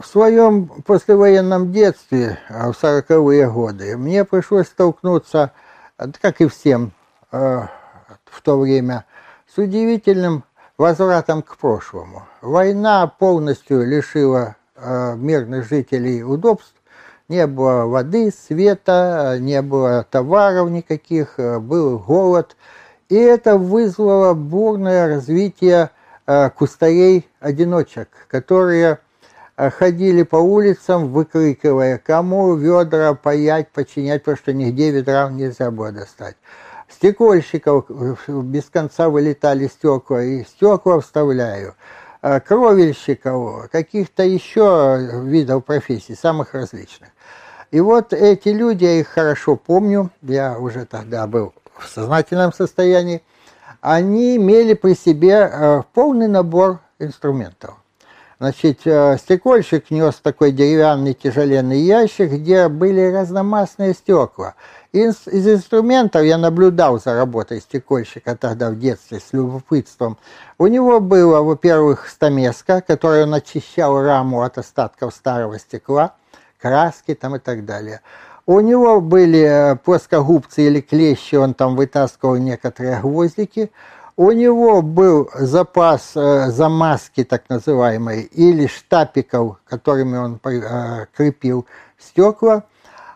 В своем послевоенном детстве, в 40-е годы, мне пришлось столкнуться, как и всем в то время, с удивительным возвратом к прошлому. Война полностью лишила мирных жителей удобств, не было воды, света, не было товаров никаких, был голод. И это вызвало бурное развитие кустарей-одиночек, которые ходили по улицам, выкрикивая, кому ведра паять, починять, потому что нигде ведра нельзя было достать. Стекольщиков э, без конца вылетали стекла, и стекла вставляю. Кровельщиков, каких-то еще видов профессий, самых различных. И вот эти люди, я их хорошо помню, я уже тогда был в сознательном состоянии, они имели при себе э, полный набор инструментов. Значит, э, стекольщик нес такой деревянный тяжеленный ящик, где были разномастные стекла. Из, из инструментов я наблюдал за работой стекольщика тогда в детстве с любопытством. У него было, во-первых, стамеска, которая он очищал раму от остатков старого стекла – краски там и так далее. У него были э, плоскогубцы или клещи, он там вытаскивал некоторые гвоздики. У него был запас э, замазки, так называемой, или штапиков, которыми он э, крепил стекла.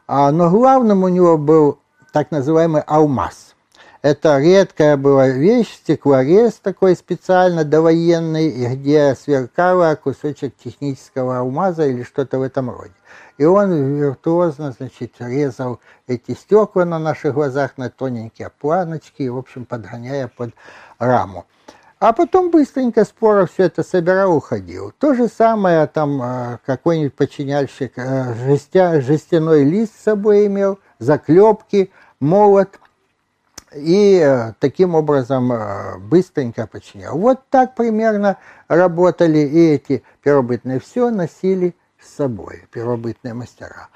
А, но главным у него был так называемый алмаз. Это редкая была вещь, стеклорез такой специально довоенный, где сверкало кусочек технического алмаза или что-то в этом роде. И он виртуозно, значит, резал эти стекла на наших глазах на тоненькие планочки, в общем, подгоняя под раму. А потом быстренько споро все это собирал, уходил. То же самое там э, какой-нибудь подчиняльщик э, жестя, жестяной лист с собой имел, заклепки, молот. И э, таким образом быстренько подчинял. Вот так примерно работали и эти первобытные. Все носили с собой, первобытные мастера.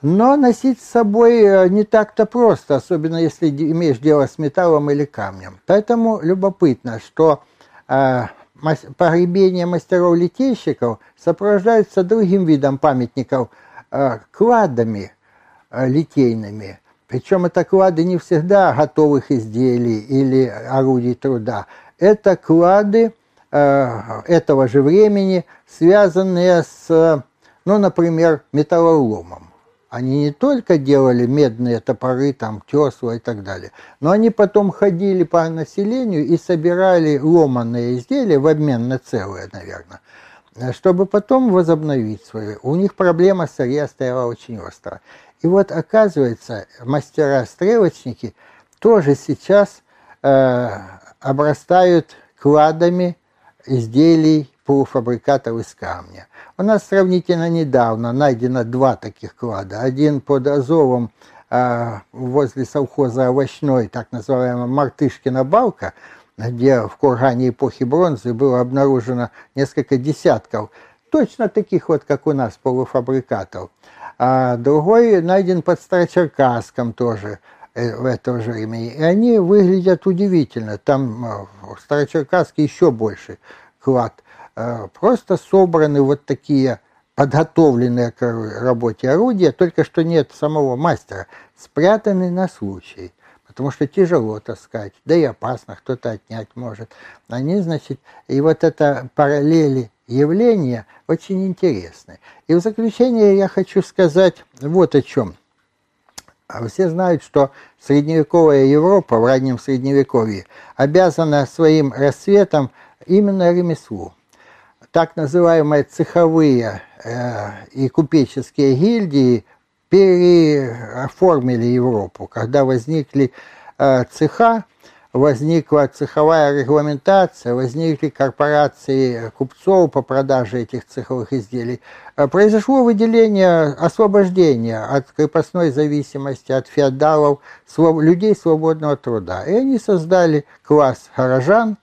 Но носить с собой э, не так-то просто, особенно если имеешь дело с металлом или камнем. Поэтому любопытно, что э, погребение мастеров-литейщиков сопровождается другим видом памятников э, кладами э, литейными. Причем это клады не всегда готовых изделий или орудий труда. Это клады Э, этого же времени, связанные с, ну, например, металлоломом. Они не только делали медные топоры, там, тесла и так далее, но они потом ходили по населению и собирали ломанные изделия в обмен на целые, наверное, чтобы потом возобновить свои. У них проблема сырья стояла очень остро. И вот, оказывается, мастера-стрелочники тоже сейчас э, обрастают кладами, изделий полуфабрикатов из камня. У нас сравнительно недавно найдено два таких клада. Один под Азовом э, возле совхоза овощной, так называемая Мартышкина балка, где в кургане эпохи бронзы было обнаружено несколько десятков точно таких вот, как у нас, полуфабрикатов. А другой найден под Старочеркасском тоже, Э, в это же время. И они выглядят удивительно. Там э, в Старочеркасске еще больше клад. Э, просто собраны вот такие подготовленные к работе орудия, только что нет самого мастера, спрятаны на случай, потому что тяжело таскать, да и опасно, кто-то отнять может. Они, значит, и вот это параллели явления очень интересны. И в заключение я хочу сказать вот о чем – все знают, что средневековая Европа в раннем средневековье обязана своим расцветом именно ремеслу. Так называемые цеховые э, и купеческие гильдии переоформили Европу, когда возникли э, цеха, возникла цеховая регламентация, возникли корпорации купцов по продаже этих цеховых изделий. Э, произошло выделение, освобождение от крепостной зависимости, от феодалов, людей свободного труда. И они создали класс горожан,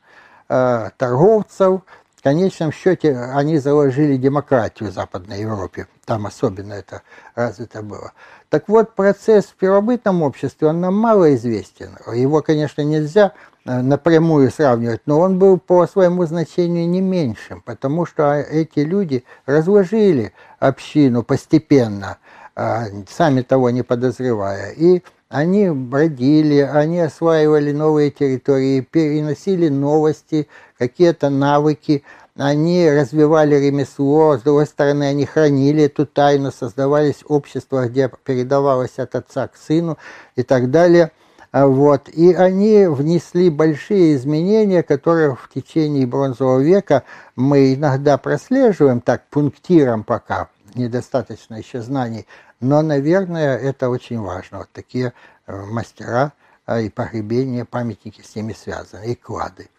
э, торговцев. Конечном счете они заложили демократию в Западной Европе. Там особенно это развито было. Так вот, процесс в первобытном обществе, он нам мало известен. Его, конечно, нельзя э, напрямую сравнивать, но он был по своему значению не меньшим, потому что эти люди разложили общину постепенно, а, сами того не подозревая. И они бродили, они осваивали новые территории, переносили новости, какие-то навыки, они развивали ремесло, с другой стороны, они хранили эту тайну, создавались общества, где передавалось от отца к сыну и так далее. А вот. И они внесли большие изменения, которые в течение бронзового века мы иногда прослеживаем, так, пунктиром пока, недостаточно еще знаний, но, наверное, это очень важно. Вот такие э, мастера э, и погребения, памятники с ними связаны, и клады.